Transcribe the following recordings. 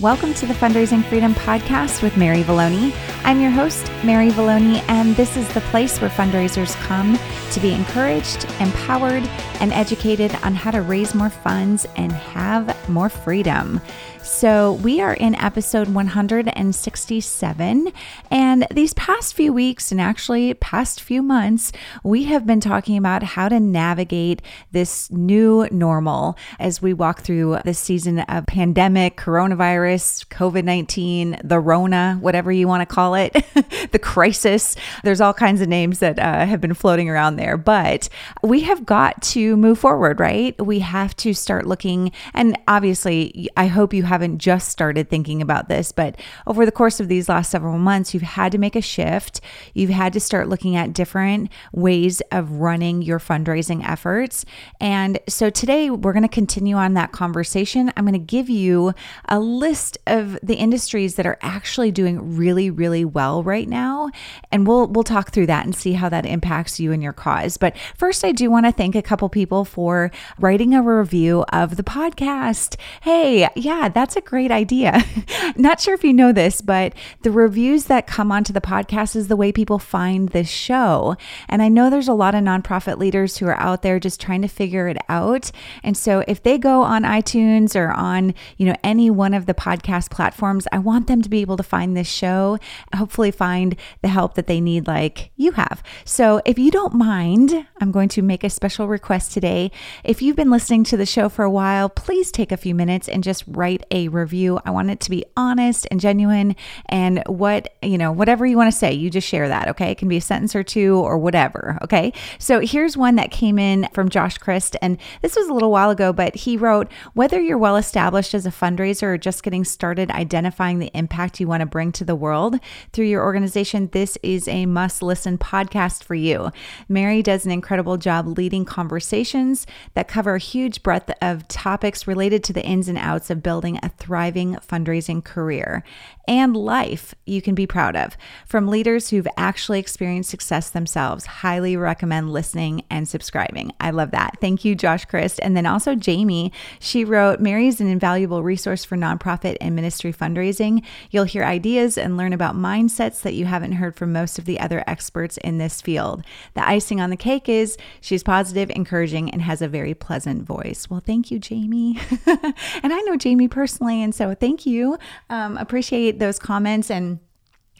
Welcome to the Fundraising Freedom Podcast with Mary Vallone. I'm your host, Mary Vallone, and this is the place where fundraisers come to be encouraged, empowered, and educated on how to raise more funds and have more freedom. So, we are in episode 167. And these past few weeks, and actually past few months, we have been talking about how to navigate this new normal as we walk through this season of pandemic, coronavirus, COVID 19, the Rona, whatever you want to call it, the crisis. There's all kinds of names that uh, have been floating around there. But we have got to move forward, right? We have to start looking. And obviously, I hope you haven't just started thinking about this, but over the course of these last several months, you've had to make a shift. You've had to start looking at different ways of running your fundraising efforts. And so today we're going to continue on that conversation. I'm going to give you a list of the industries that are actually doing really, really well right now. And we'll we'll talk through that and see how that impacts you and your cause. But first, I do want to thank a couple people for writing a review of the podcast. Hey, yeah, that's a great idea. Not sure if you know this, but the reviews that come onto the podcast is the way people find this show. And I know there's a lot of nonprofit leaders who are out there just trying to figure it out. And so if they go on iTunes or on, you know, any one of the podcast platforms, I want them to be able to find this show, hopefully find the help that they need like you have. So if you don't mind, I'm going to make a special request today. If you've been listening to the show for a while, please take a few minutes and just write a review. I want it to be honest and genuine and what, you know, whatever you want to say, you just share that, okay? It can be a sentence or two or whatever, okay? So here's one that came in from Josh Christ and this was a little while ago, but he wrote, "Whether you're well established as a fundraiser or just getting started identifying the impact you want to bring to the world through your organization, this is a must-listen podcast for you." Mary does an incredible job leading conversations that cover a huge breadth of topics related to the ins and outs of building a thriving fundraising career and life you can be proud of from leaders who've actually experienced success themselves. Highly recommend listening and subscribing. I love that. Thank you, Josh Christ. And then also Jamie, she wrote Mary's an invaluable resource for nonprofit and ministry fundraising. You'll hear ideas and learn about mindsets that you haven't heard from most of the other experts in this field. The icing on the cake is she's positive, encouraging, and has a very pleasant voice. Well, thank you, Jamie. and I know Jamie personally, and so thank you. Um, appreciate those comments and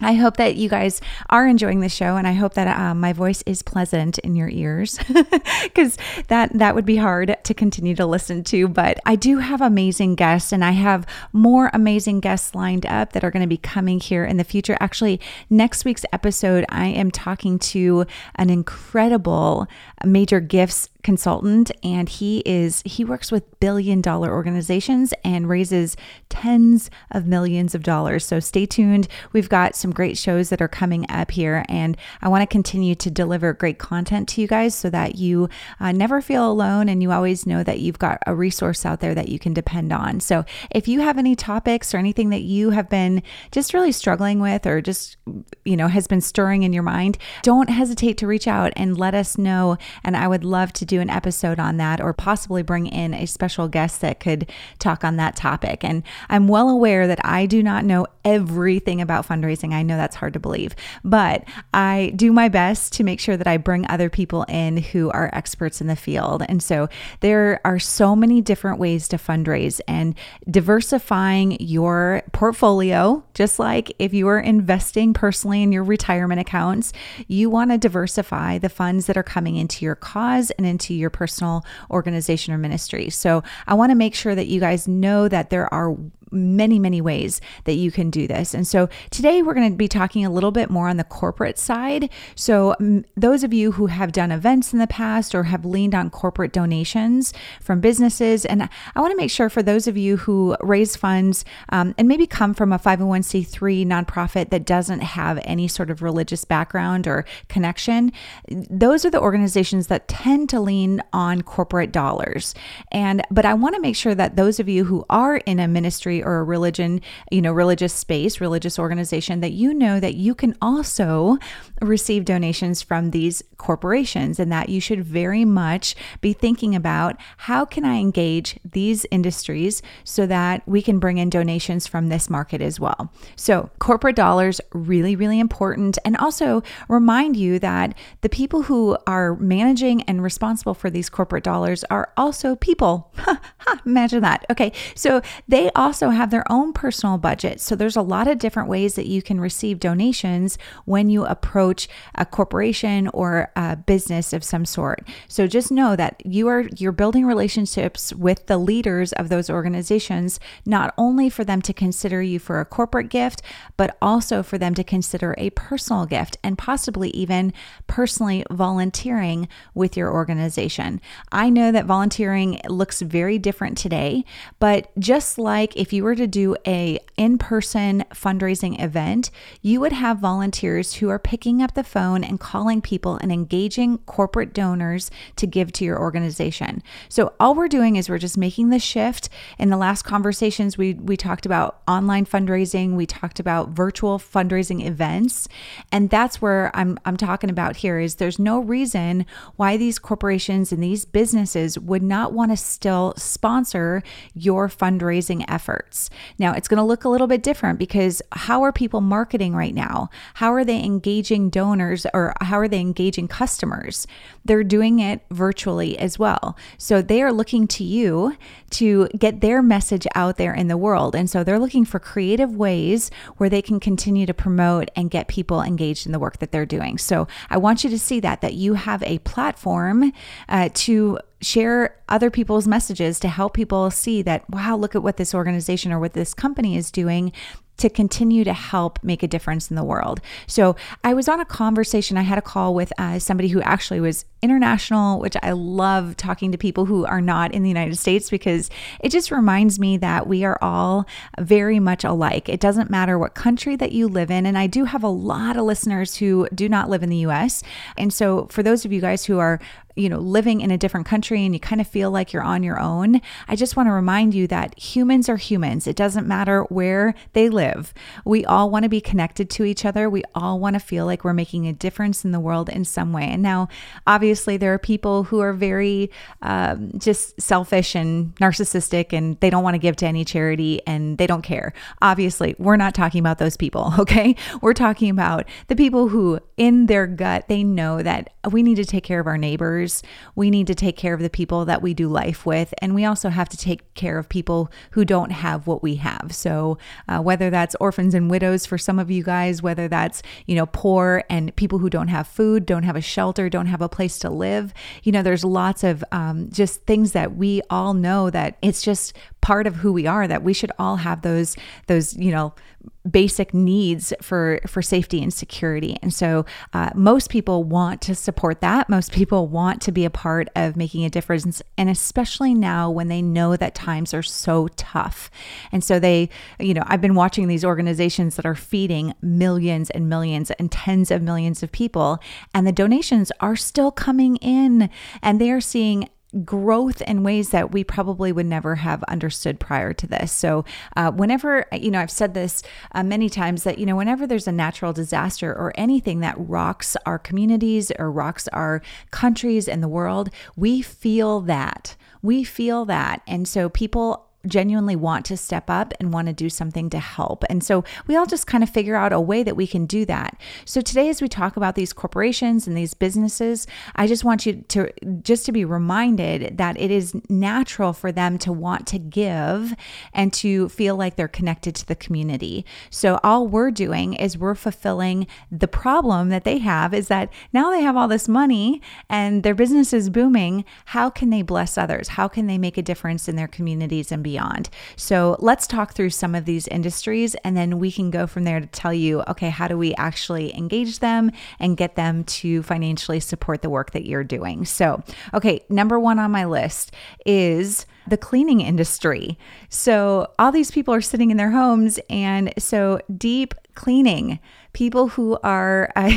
I hope that you guys are enjoying the show, and I hope that uh, my voice is pleasant in your ears, because that that would be hard to continue to listen to. But I do have amazing guests, and I have more amazing guests lined up that are going to be coming here in the future. Actually, next week's episode, I am talking to an incredible major gifts consultant and he is he works with billion dollar organizations and raises tens of millions of dollars. So stay tuned. We've got some great shows that are coming up here and i want to continue to deliver great content to you guys so that you uh, never feel alone and you always know that you've got a resource out there that you can depend on. So if you have any topics or anything that you have been just really struggling with or just you know has been stirring in your mind don't hesitate to reach out and let us know and i would love to do an episode on that or possibly bring in a special guest that could talk on that topic. And I'm well aware that I do not know everything about fundraising. I know that's hard to believe, but I do my best to make sure that I bring other people in who are experts in the field. And so there are so many different ways to fundraise and diversifying your portfolio, just like if you are investing personally in your retirement accounts, you want to diversify the funds that are coming into your cause and into your personal organization or ministry. So I want to make sure that you guys know that there are many, many ways that you can do this. And so today we're going to be talking a little bit more on the corporate side. So, um, those of you who have done events in the past or have leaned on corporate donations from businesses, and I want to make sure for those of you who raise funds um, and maybe come from a 501c3 nonprofit that doesn't have any sort of religious background or connection, those are the organizations that tend to lean on corporate dollars. And, but I want to make sure that those of you who are in a ministry or a religion, you know, religious space, religious organization, that you know that you can also receive donations from these corporations and that you should very much be thinking about how can I engage these industries so that we can bring in donations from this market as well. So, corporate dollars really really important and also remind you that the people who are managing and responsible for these corporate dollars are also people. Imagine that. Okay. So, they also have their own personal budget. So, there's a lot of different ways that you can receive donations when you approach approach a corporation or a business of some sort. So just know that you are you're building relationships with the leaders of those organizations not only for them to consider you for a corporate gift, but also for them to consider a personal gift and possibly even personally volunteering with your organization. I know that volunteering looks very different today, but just like if you were to do a in-person fundraising event, you would have volunteers who are picking up the phone and calling people and engaging corporate donors to give to your organization. So all we're doing is we're just making the shift. In the last conversations, we we talked about online fundraising, we talked about virtual fundraising events, and that's where I'm I'm talking about here is there's no reason why these corporations and these businesses would not want to still sponsor your fundraising efforts. Now, it's going to look a little bit different because how are people marketing right now? How are they engaging donors or how are they engaging customers? They're doing it virtually as well. So they are looking to you to get their message out there in the world. And so they're looking for creative ways where they can continue to promote and get people engaged in the work that they're doing. So I want you to see that, that you have a platform uh, to share other people's messages to help people see that, wow, look at what this organization or what this company is doing to continue to help make a difference in the world. So I was on a conversation, I had a call with uh, somebody who actually was international, which I love talking to people who are not in the United States because it just reminds me that we are all very much alike. It doesn't matter what country that you live in. And I do have a lot of listeners who do not live in the US. And so for those of you guys who are you know, living in a different country and you kind of feel like you're on your own, I just want to remind you that humans are humans. It doesn't matter where they live. We all want to be connected to each other. We all want to feel like we're making a difference in the world in some way. And now, obviously, there are people who are very um, just selfish and narcissistic and they don't want to give to any charity and they don't care. Obviously, we're not talking about those people, okay? We're talking about the people who, in their gut, they know that we need to take care of our neighbors We need to take care of the people that we do life with. And we also have to take care of people who don't have what we have. So, uh, whether that's orphans and widows for some of you guys, whether that's, you know, poor and people who don't have food, don't have a shelter, don't have a place to live, you know, there's lots of um, just things that we all know that it's just part of who we are that we should all have those those you know basic needs for for safety and security. And so uh, most people want to support that. Most people want to be a part of making a difference and especially now when they know that times are so tough. And so they you know i've been watching these organizations that are feeding millions and millions and tens of millions of people and the donations are still coming in and they are seeing growth in ways that we probably would never have understood prior to this. So, uh, whenever, you know, I've said this uh, many times that, you know, whenever there's a natural disaster or anything that rocks our communities or rocks our countries and the world, we feel that. We feel that. And so people genuinely want to step up and want to do something to help. And so we all just kind of figure out a way that we can do that. So today as we talk about these corporations and these businesses, I just want you to just to be reminded that it is natural for them to want to give and to feel like they're connected to the community. So all we're doing is we're fulfilling the problem that they have is that now they have all this money and their business is booming, how can they bless others? How can they make a difference in their communities and beyond. So let's talk through some of these industries and then we can go from there to tell you, okay, how do we actually engage them and get them to financially support the work that you're doing? So, okay, number one on my list is the cleaning industry. So, all these people are sitting in their homes, and so deep cleaning, people who are, uh,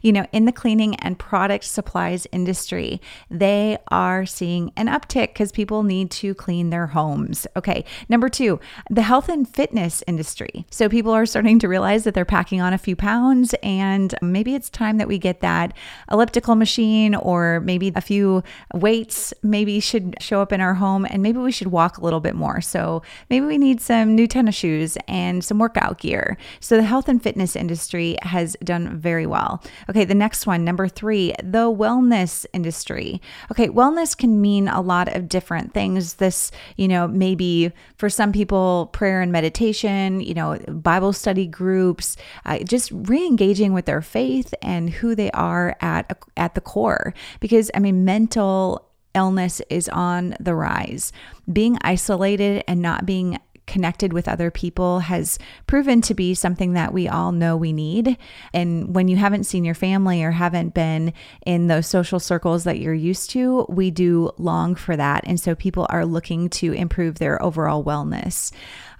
you know, in the cleaning and product supplies industry, they are seeing an uptick because people need to clean their homes. Okay. Number two, the health and fitness industry. So people are starting to realize that they're packing on a few pounds and maybe it's time that we get that elliptical machine or maybe a few weights maybe should show up in our home and maybe we should walk a little bit more. So maybe we need some new tennis shoes and some workout gear. So the health and fitness industry has done very well. Okay, the next one, number three, the wellness industry. Okay, wellness can mean a lot of different things. This, you know, maybe for some people, prayer and meditation, you know, Bible study groups, uh, just re engaging with their faith and who they are at, at the core. Because, I mean, mental illness is on the rise. Being isolated and not being connected with other people has proven to be something that we all know we need. And when you haven't seen your family or haven't been in those social circles that you're used to, we do long for that. And so people are looking to improve their overall wellness.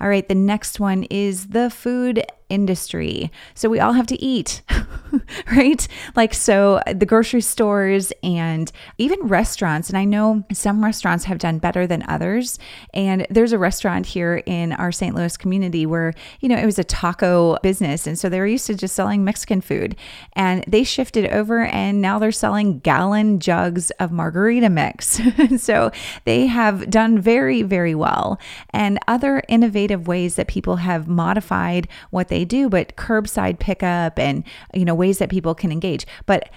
All right, the next one is the food industry. So we all have to eat, right? Like, so the grocery stores and even restaurants. And I know some restaurants have done better than others. And there's a restaurant here in our St. Louis community where, you know, it was a taco business. And so they were used to just selling Mexican food. And they shifted over and now they're selling gallon jugs of margarita mix. so they have done very, very well. And other innovative ways that people have modified what they do, but curbside pickup and, you know, ways that people can engage. But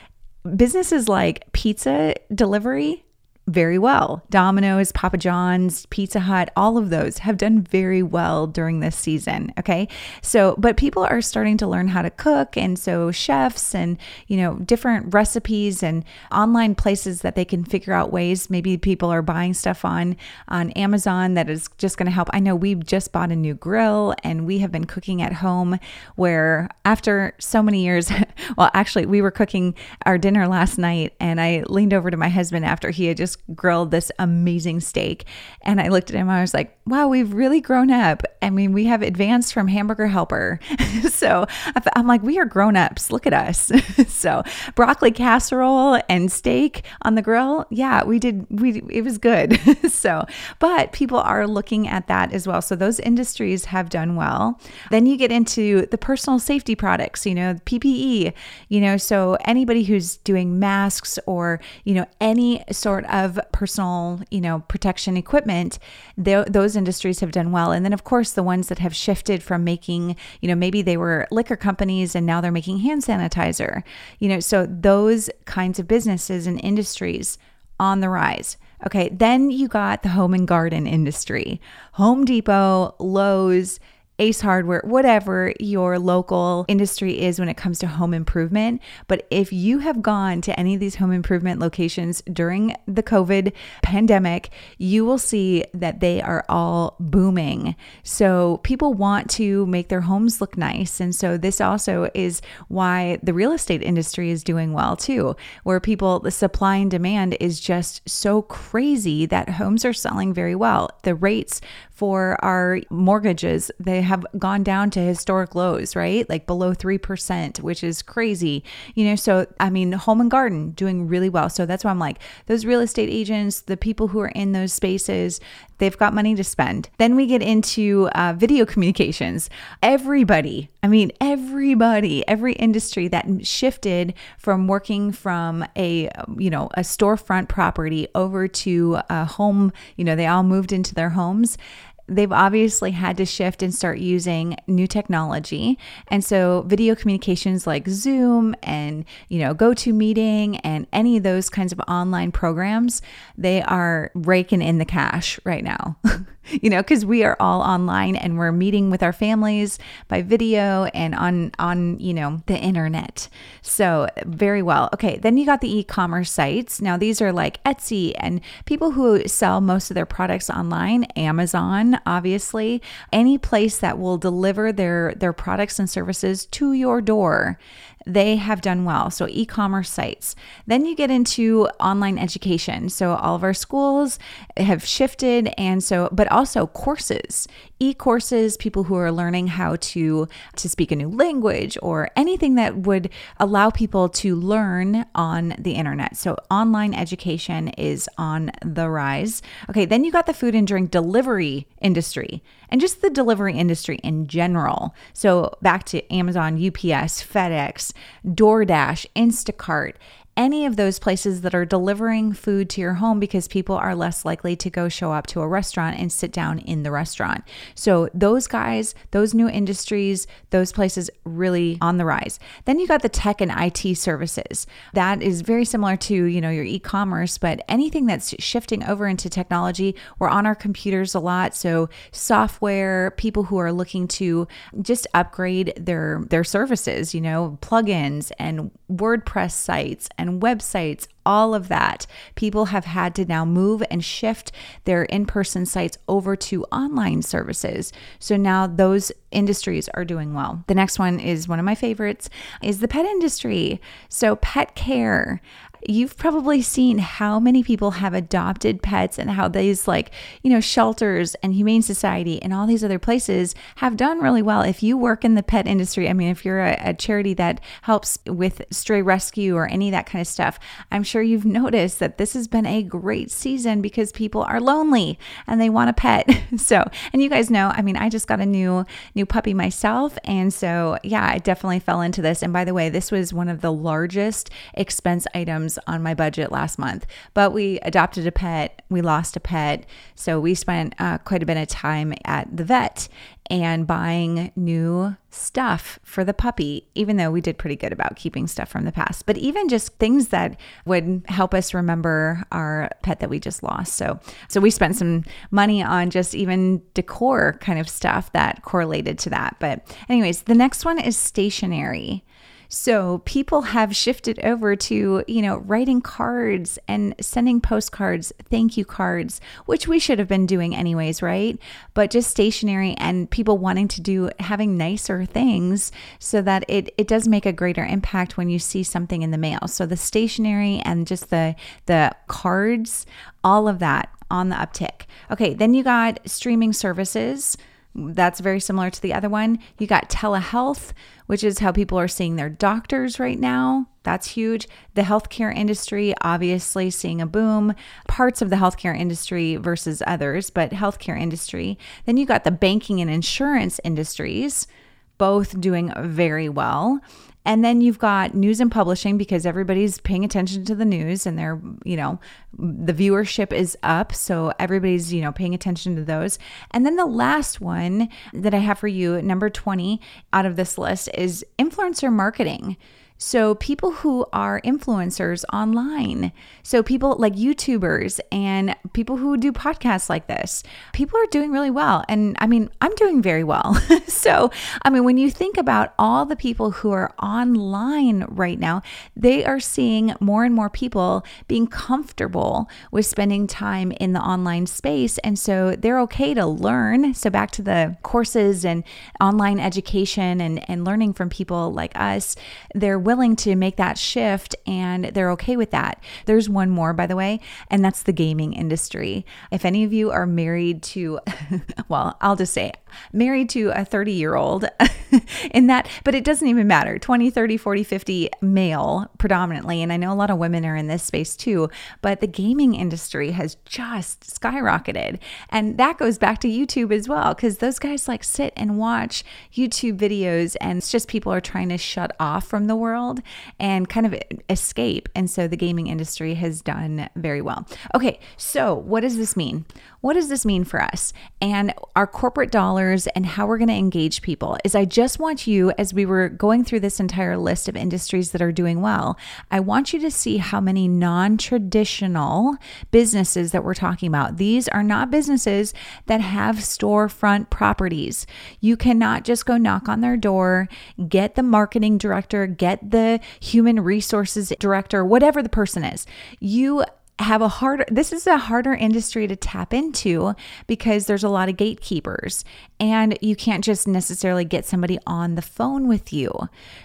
businesses like pizza delivery very well. Domino's, Papa John's, Pizza Hut, all of those have done very well during this season. Okay. So, but people are starting to learn how to cook. And so, chefs and, you know, different recipes and online places that they can figure out ways. Maybe people are buying stuff on, on Amazon that is just going to help. I know we've just bought a new grill and we have been cooking at home where after so many years, well, actually, we were cooking our dinner last night and I leaned over to my husband after he had just just grilled this amazing steak. And I looked at him, I was like, wow, we've really grown up. I mean, we have advanced from hamburger helper. so I'm like, we are grown ups. Look at us. so broccoli casserole and steak on the grill. Yeah, we did. We, it was good. so, but people are looking at that as well. So those industries have done well. Then you get into the personal safety products, you know, PPE, you know, so anybody who's doing masks or, you know, any sort of of personal, you know, protection equipment, those industries have done well. And then, of course, the ones that have shifted from making, you know, maybe they were liquor companies and now they're making hand sanitizer, you know, so those kinds of businesses and industries on the rise. Okay, then you got the home and garden industry. Home Depot, Lowe's, Ace Hardware, whatever your local industry is when it comes to home improvement. But if you have gone to any of these home improvement locations during the COVID pandemic, you will see that they are all booming. So people want to make their homes look nice. And so this also is why the real estate industry is doing well too, where people, the supply and demand is just so crazy that homes are selling very well. The rates for our mortgages, they have gone down to historic lows, right? Like below 3%, which is crazy. You know, so I mean, home and garden doing really well. So that's why I'm like, those real estate agents, the people who are in those spaces, they've got money to spend. Then we get into uh, video communications. Everybody, I mean, everybody, every industry that shifted from working from a, you know, a storefront property over to a home, you know, they all moved into their homes they've obviously had to shift and start using new technology. And so video communications like Zoom and, you know, GoToMeeting and any of those kinds of online programs, they are raking in the cash right now. you know, because we are all online and we're meeting with our families by video and on on you know the internet. So very well. Okay, then you got the e-commerce sites. Now these are like Etsy and people who sell most of their products online. Amazon, obviously, any place that will deliver their their products and services to your door they have done well. So, e commerce sites. Then you get into online education. So, all of our schools have shifted. And so, but also courses, e courses, people who are learning how to, to speak a new language or anything that would allow people to learn on the internet. So, online education is on the rise. Okay, then you got the food and drink delivery industry and just the delivery industry in general. So, back to Amazon, UPS, FedEx, DoorDash, Instacart, any of those places that are delivering food to your home because people are less likely to go show up to a restaurant and sit down in the restaurant. So, those guys, those new industries, those places really on the rise. Then you got the tech and IT services. That is very similar to, you know, your e-commerce, but anything that's shifting over into technology, we're on our computers a lot, so software, people who are looking to just upgrade their their services, you know, plugins and WordPress sites and and websites, all of that. People have had to now move and shift their in person sites over to online services. So now those industries are doing well. The next one is one of my favorites is the pet industry. So pet care you've probably seen how many people have adopted pets and how these like you know shelters and humane society and all these other places have done really well. If you work in the pet industry i mean if you're a, a charity that helps with stray rescue or any of that kind of stuff i'm sure you've noticed that this has been a great season because people are lonely and they want a pet. So and you guys know i mean i just got a new new puppy myself. And so yeah i definitely fell into this. And by the way this was one of the largest expense items on my budget last month. But we adopted a pet, we lost a pet. So we spent uh, quite a bit of time at the vet and buying new stuff for the puppy, even though we did pretty good about keeping stuff from the past. But even just things that would help us remember our pet that we just lost. So so we spent some money on just even decor kind of stuff that correlated to that. But anyways, the next one is stationery. So people have shifted over to, you know, writing cards and sending postcards, thank you cards, which we should have been doing anyways, right? But just stationery and people wanting to do having nicer things so that it it does make a greater impact when you see something in the mail. So the stationery and just the the cards, all of that on the uptick. Okay, then you got streaming services. That's very similar to the other one. You got telehealth, which is how people are seeing their doctors right now. That's huge. The healthcare industry, obviously, seeing a boom. Parts of the healthcare industry versus others, but healthcare industry. Then you got the banking and insurance industries, both doing very well. And then you've got news and publishing because everybody's paying attention to the news and they're, you know, the viewership is up. So everybody's, you know, paying attention to those. And then the last one that I have for you, number 20 out of this list, is influencer marketing. So, people who are influencers online, so people like YouTubers and people who do podcasts like this, people are doing really well. And I mean, I'm doing very well. so, I mean, when you think about all the people who are online right now, they are seeing more and more people being comfortable with spending time in the online space. And so they're okay to learn. So, back to the courses and online education and, and learning from people like us, they're willing to make that shift and they're okay with that. There's one more, by the way, and that's the gaming industry. If any of you are married to, well, I'll just say married to a 30 year old in that, but it doesn't even matter 20, 30, 40, 50 male predominantly. And I know a lot of women are in this space too, but the gaming industry has just skyrocketed. And that goes back to YouTube as well, because those guys like sit and watch YouTube videos and it's just people are trying to shut off from the world world and kind of escape. And so the gaming industry has done very well. Okay, so what does this mean? What does this mean for us and our corporate dollars and how we're going to engage people? Is I just want you, as we were going through this entire list of industries that are doing well, I want you to see how many non traditional businesses that we're talking about. These are not businesses that have storefront properties. You cannot just go knock on their door, get the marketing director, get the human resources director, whatever the person is. You have a harder this is a harder industry to tap into because there's a lot of gatekeepers and you can't just necessarily get somebody on the phone with you.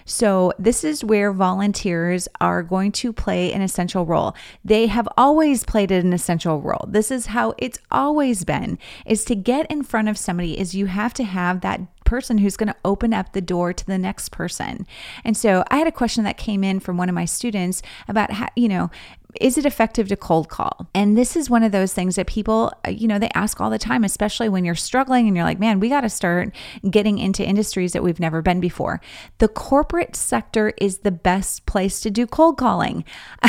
So this is where volunteers are going to play an essential role. They have always played an essential role. This is how it's always been is to get in front of somebody is you have to have that person who's going to open up the door to the next person. And so I had a question that came in from one of my students about how, you know, is it effective to cold call? And this is one of those things that people, uh, you know, they ask all the time, especially when you're struggling and you're like, man, we got to start getting into industries that we've never been before. The corporate sector is the best place to do cold calling.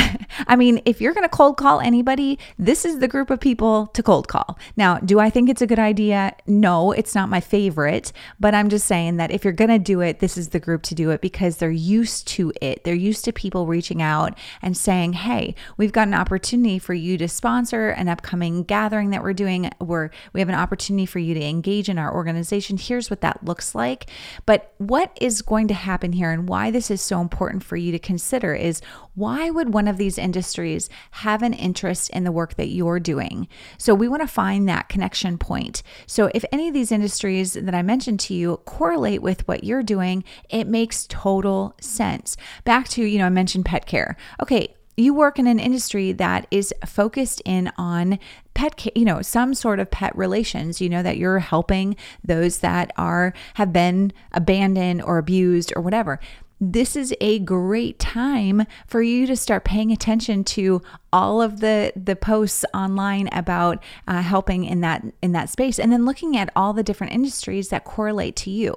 I mean, if you're going to cold call anybody, this is the group of people to cold call. Now, do I think it's a good idea? No, it's not my favorite, but I'm just saying that if you're going to do it, this is the group to do it because they're used to it. They're used to people reaching out and saying, hey, we've got an opportunity for you to sponsor an upcoming gathering that we're doing where we have an opportunity for you to engage in our organization. Here's what that looks like. But what is going to happen here and why this is so important for you to consider is why would one of these industries have an interest in the work that you're doing? So we want to find that connection point. So if any of these industries that I mentioned to you correlate with what you're doing, it makes total sense. Back to, you know, I mentioned pet care. Okay, you work in an industry that is focused in on pet you know some sort of pet relations you know that you're helping those that are have been abandoned or abused or whatever. This is a great time for you to start paying attention to all of the the posts online about uh, helping in that in that space and then looking at all the different industries that correlate to you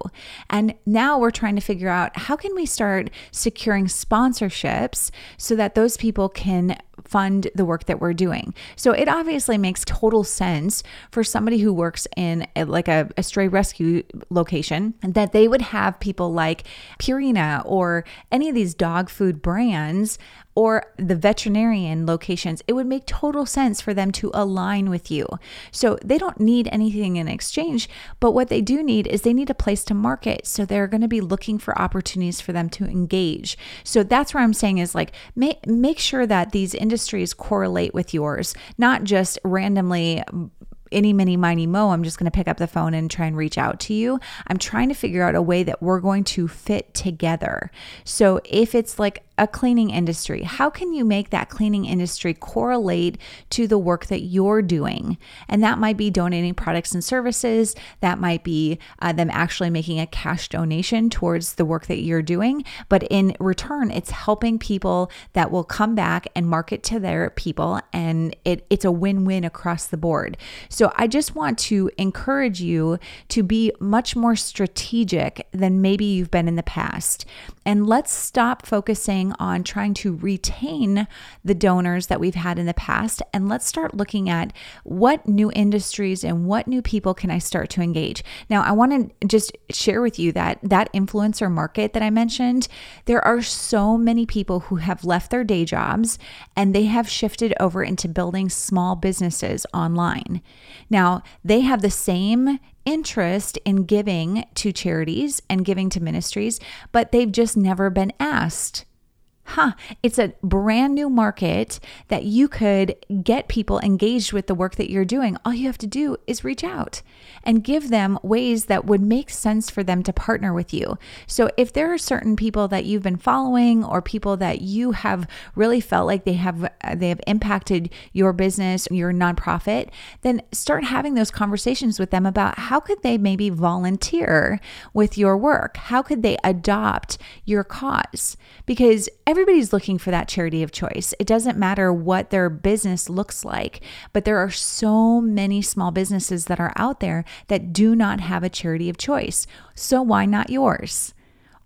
and now we're trying to figure out how can we start securing sponsorships so that those people can fund the work that we're doing. So it obviously makes total sense for somebody who works in a, like a, a stray rescue location that they would have people like Purina or any of these dog food brands or the veterinarian locations, it would make total sense for them to align with you. So they don't need anything in exchange, but what they do need is they need a place to market. So they're going to be looking for opportunities for them to engage. So that's where I'm saying is like make make sure that these industries correlate with yours, not just randomly any mini miny mo i'm just going to pick up the phone and try and reach out to you i'm trying to figure out a way that we're going to fit together so if it's like a cleaning industry. How can you make that cleaning industry correlate to the work that you're doing? And that might be donating products and services. That might be uh, them actually making a cash donation towards the work that you're doing. But in return, it's helping people that will come back and market to their people. And it, it's a win win across the board. So I just want to encourage you to be much more strategic than maybe you've been in the past. And let's stop focusing on trying to retain the donors that we've had in the past. And let's start looking at what new industries and what new people can I start to engage. Now, I want to just share with you that that influencer market that I mentioned, there are so many people who have left their day jobs and they have shifted over into building small businesses online. Now, they have the same interest in giving to charities and giving to ministries, but they've just never been asked huh, it's a brand new market that you could get people engaged with the work that you're doing. All you have to do is reach out and give them ways that would make sense for them to partner with you. So if there are certain people that you've been following or people that you have really felt like they have they have impacted your business, your nonprofit, then start having those conversations with them about how could they maybe volunteer with your work? How could they adopt your cause? Because everybody's looking for that charity of choice. It doesn't matter what their business looks like, but there are so many small businesses that are out there that do not have a charity of choice. So why not yours?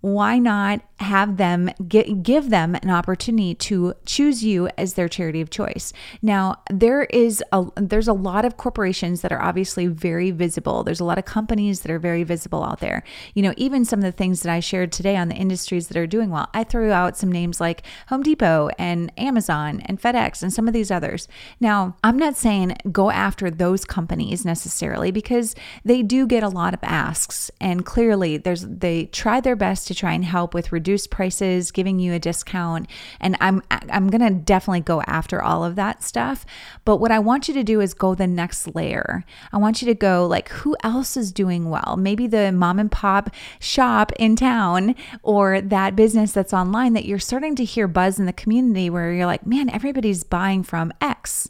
Why not have them get, give them an opportunity to choose you as their charity of choice? Now there is a there's a lot of corporations that are obviously very visible. There's a lot of companies that are very visible out there. You know even some of the things that i shared today on the industries that are doing well i threw out some names like home depot and amazon and fedex and some of these others. Now i'm not saying go after those companies necessarily because they do get a lot of asks and clearly there's they try their best to try and help with reduced prices, giving you a discount. And I'm I'm going to definitely go after all of that stuff. But what I want you to do is go the next layer. I want you to go like who else is doing well? Maybe the mom and pop shop in town or that business that's online that you're starting to hear buzz in the community where you're like, "Man, everybody's buying from X."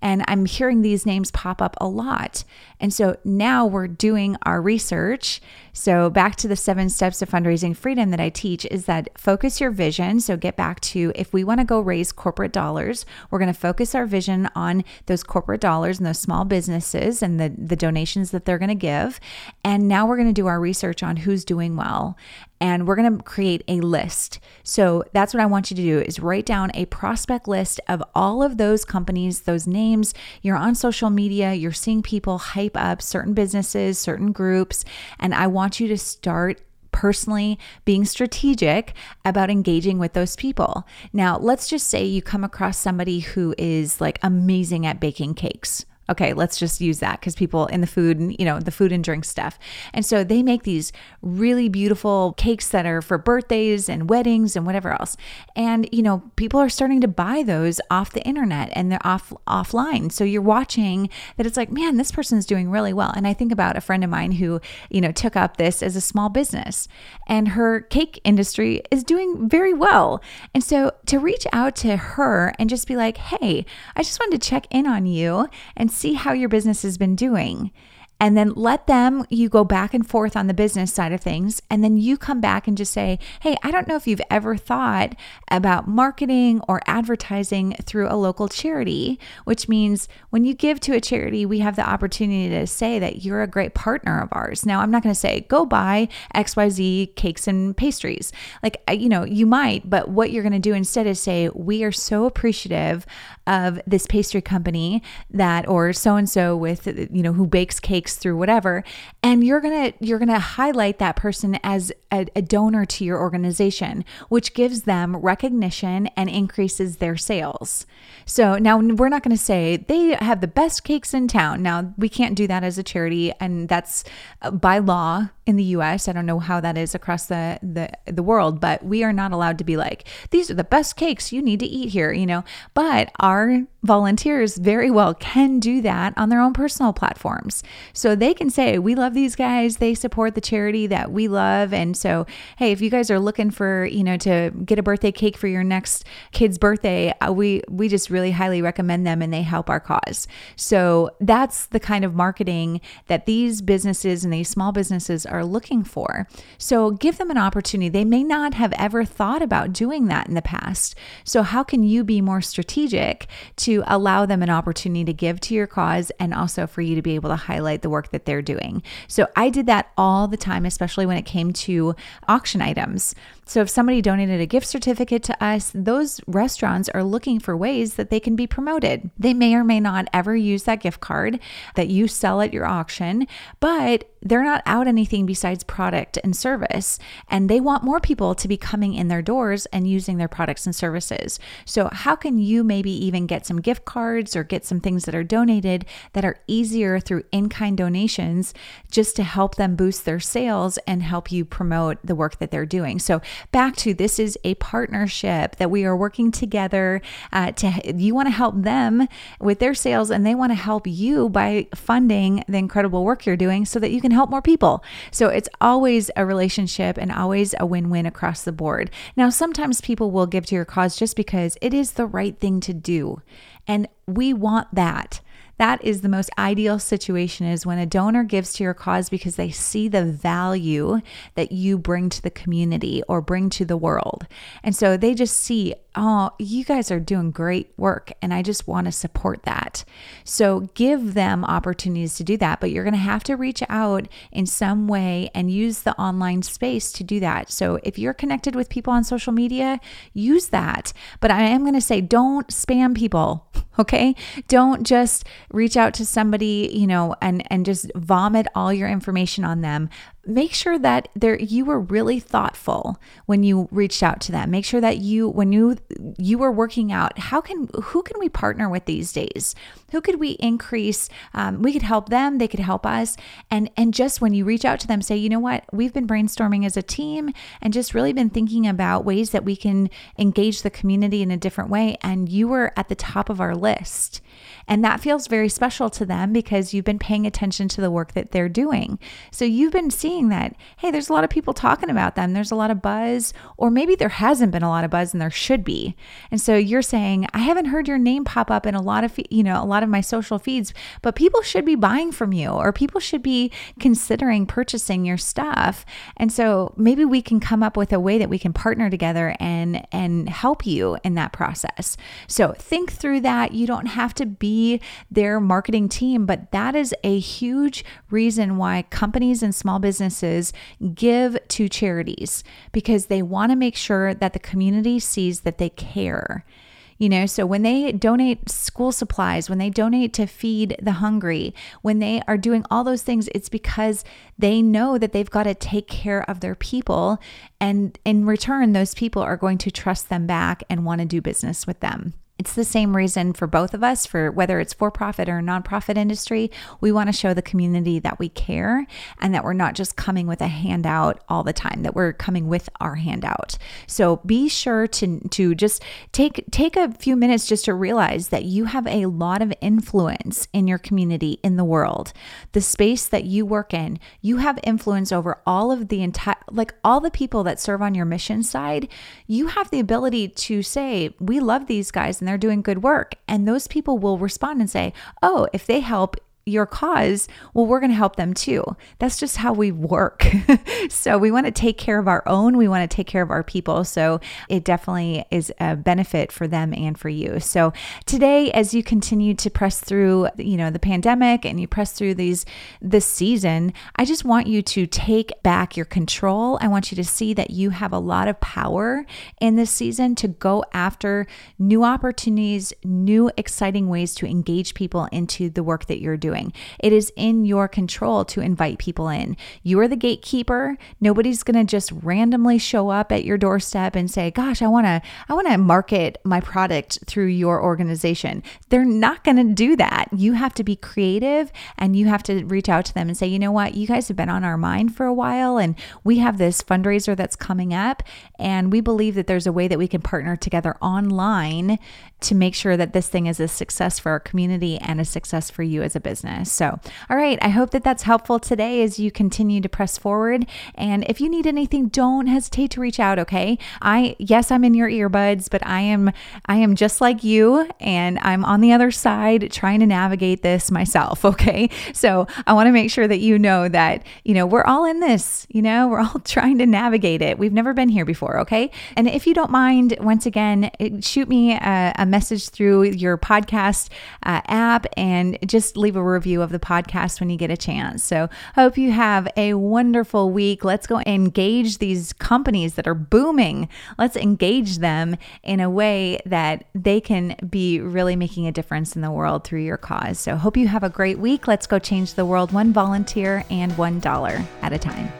And I'm hearing these names pop up a lot. And so now we're doing our research. So, back to the seven steps of fundraising freedom that I teach is that focus your vision. So, get back to if we want to go raise corporate dollars, we're going to focus our vision on those corporate dollars and those small businesses and the, the donations that they're going to give. And now we're going to do our research on who's doing well and we're going to create a list. So that's what I want you to do is write down a prospect list of all of those companies, those names. You're on social media, you're seeing people hype up certain businesses, certain groups, and I want you to start personally being strategic about engaging with those people. Now, let's just say you come across somebody who is like amazing at baking cakes. Okay, let's just use that because people in the food, and, you know, the food and drink stuff. And so they make these really beautiful cakes that are for birthdays and weddings and whatever else. And, you know, people are starting to buy those off the internet and they're off offline. So you're watching that it's like, man, this person's doing really well. And I think about a friend of mine who, you know, took up this as a small business and her cake industry is doing very well. And so to reach out to her and just be like, hey, I just wanted to check in on you and see how your business has been doing and then let them you go back and forth on the business side of things. And then you come back and just say hey i don't know if you've ever thought about marketing or advertising through a local charity which means when you give to a charity we have the opportunity to say that you're a great partner of ours. Now i'm not going to say go buy xyz cakes and pastries. Like you know you might but what you're going to do instead is say we are so appreciative of this pastry company that or so and so with you know who bakes cakes through whatever and you're going to you're going to highlight that person as a, a donor to your organization which gives them recognition and increases their sales so now we're not going to say they have the best cakes in town now we can't do that as a charity and that's uh, by law in the US. I don't know how that is across the, the the world, but we are not allowed to be like, these are the best cakes you need to eat here, you know. But our volunteers very well can do that on their own personal platforms. So they can say, we love these guys, they support the charity that we love. And so, hey, if you guys are looking for, you know, to get a birthday cake for your next kid's birthday, uh, we we just really highly recommend them and they help our cause. So that's the kind of marketing that these businesses and these small businesses are looking for. So give them an opportunity. They may not have ever thought about doing that in the past. So how can you be more strategic to to allow them an opportunity to give to your cause and also for you to be able to highlight the work that they're doing. So I did that all the time, especially when it came to auction items. So if somebody donated a gift certificate to us, those restaurants are looking for ways that they can be promoted. They may or may not ever use that gift card that you sell at your auction, but they're not out anything besides product and service. And they want more people to be coming in their doors and using their products and services. So, how can you maybe even get some gift cards or get some things that are donated that are easier through in kind donations just to help them boost their sales and help you promote the work that they're doing? So, back to this is a partnership that we are working together uh, to, you want to help them with their sales and they want to help you by funding the incredible work you're doing so that you can help more people. So it's always a relationship and always a win win across the board. Now, sometimes people will give to your cause just because it is the right thing to do. And we want that. That is the most ideal situation is when a donor gives to your cause because they see the value that you bring to the community or bring to the world. And so they just see, oh, you guys are doing great work and I just want to support that. So give them opportunities to do that, but you're going to have to reach out in some way and use the online space to do that. So if you're connected with people on social media, use that. But I am going to say don't spam people, okay? Don't just reach out to somebody, you know, and and just vomit all your information on them make sure that there you were really thoughtful when you reached out to them. Make sure that you when you you were working out, how can who can we partner with these days? Who could we increase? Um, we could help them. They could help us. And and just when you reach out to them, say, you know what, we've been brainstorming as a team and just really been thinking about ways that we can engage the community in a different way. And you were at the top of our list. And that feels very special to them because you've been paying attention to the work that they're doing. So you've been seeing that, hey, there's a lot of people talking about them. There's a lot of buzz, or maybe there hasn't been a lot of buzz and there should be. And so you're saying, I haven't heard your name pop up in a lot of, you know, a lot of my social feeds, but people should be buying from you or people should be considering purchasing your stuff. And so maybe we can come up with a way that we can partner together and and help you in that process. So think through that. You don't have to be their marketing team, but that is a huge reason why companies and small businesses give to charities because they want to make sure that the community sees that they care. You know, so when they donate school supplies, when they donate to feed the hungry, when they are doing all those things, it's because they know that they've got to take care of their people. And in return, those people are going to trust them back and want to do business with them. It's the same reason for both of us, for whether it's for profit or nonprofit industry. We want to show the community that we care and that we're not just coming with a handout all the time, that we're coming with our handout. So be sure to, to just take, take a few minutes just to realize that you have a lot of influence in your community, in the world. The space that you work in, you have influence over all of the entire, like all the people that serve on your mission side. You have the ability to say, we love these guys and they're doing good work. And those people will respond and say, oh, if they help, your cause, well, we're going to help them too. That's just how we work. so we want to take care of our own, we want to take care of our people. So it definitely is a benefit for them and for you. So today, as you continue to press through, you know, the pandemic and you press through these this season, I just want you to take back your control. I want you to see that you have a lot of power in this season to go after new opportunities, new exciting ways to engage people into the work that you're doing doing. It is in your control to invite people in. You are the gatekeeper. Nobody's going to just randomly show up at your doorstep and say, "Gosh, I want to I want to market my product through your organization." They're not going to do that. You have to be creative and you have to reach out to them and say, "You know what? You guys have been on our mind for a while and we have this fundraiser that's coming up and we believe that there's a way that we can partner together online to make sure that this thing is a success for our community and a success for you as a business." Business. So, all right, I hope that that's helpful today as you continue to press forward. And if you need anything, don't hesitate to reach out, okay? I yes, I'm in your earbuds, but I am I am just like you and I'm on the other side trying to navigate this myself, okay? So, I want to make sure that you know that, you know, we're all in this, you know, we're all trying to navigate it. We've never been here before, okay? And if you don't mind, once again, shoot me a, a message through your podcast uh, app and just leave a review of the podcast when you get a chance. So, hope you have a wonderful week. Let's go engage these companies that are booming. Let's engage them in a way that they can be really making a difference in the world through your cause. So, hope you have a great week. Let's go change the world one volunteer and one dollar at a time.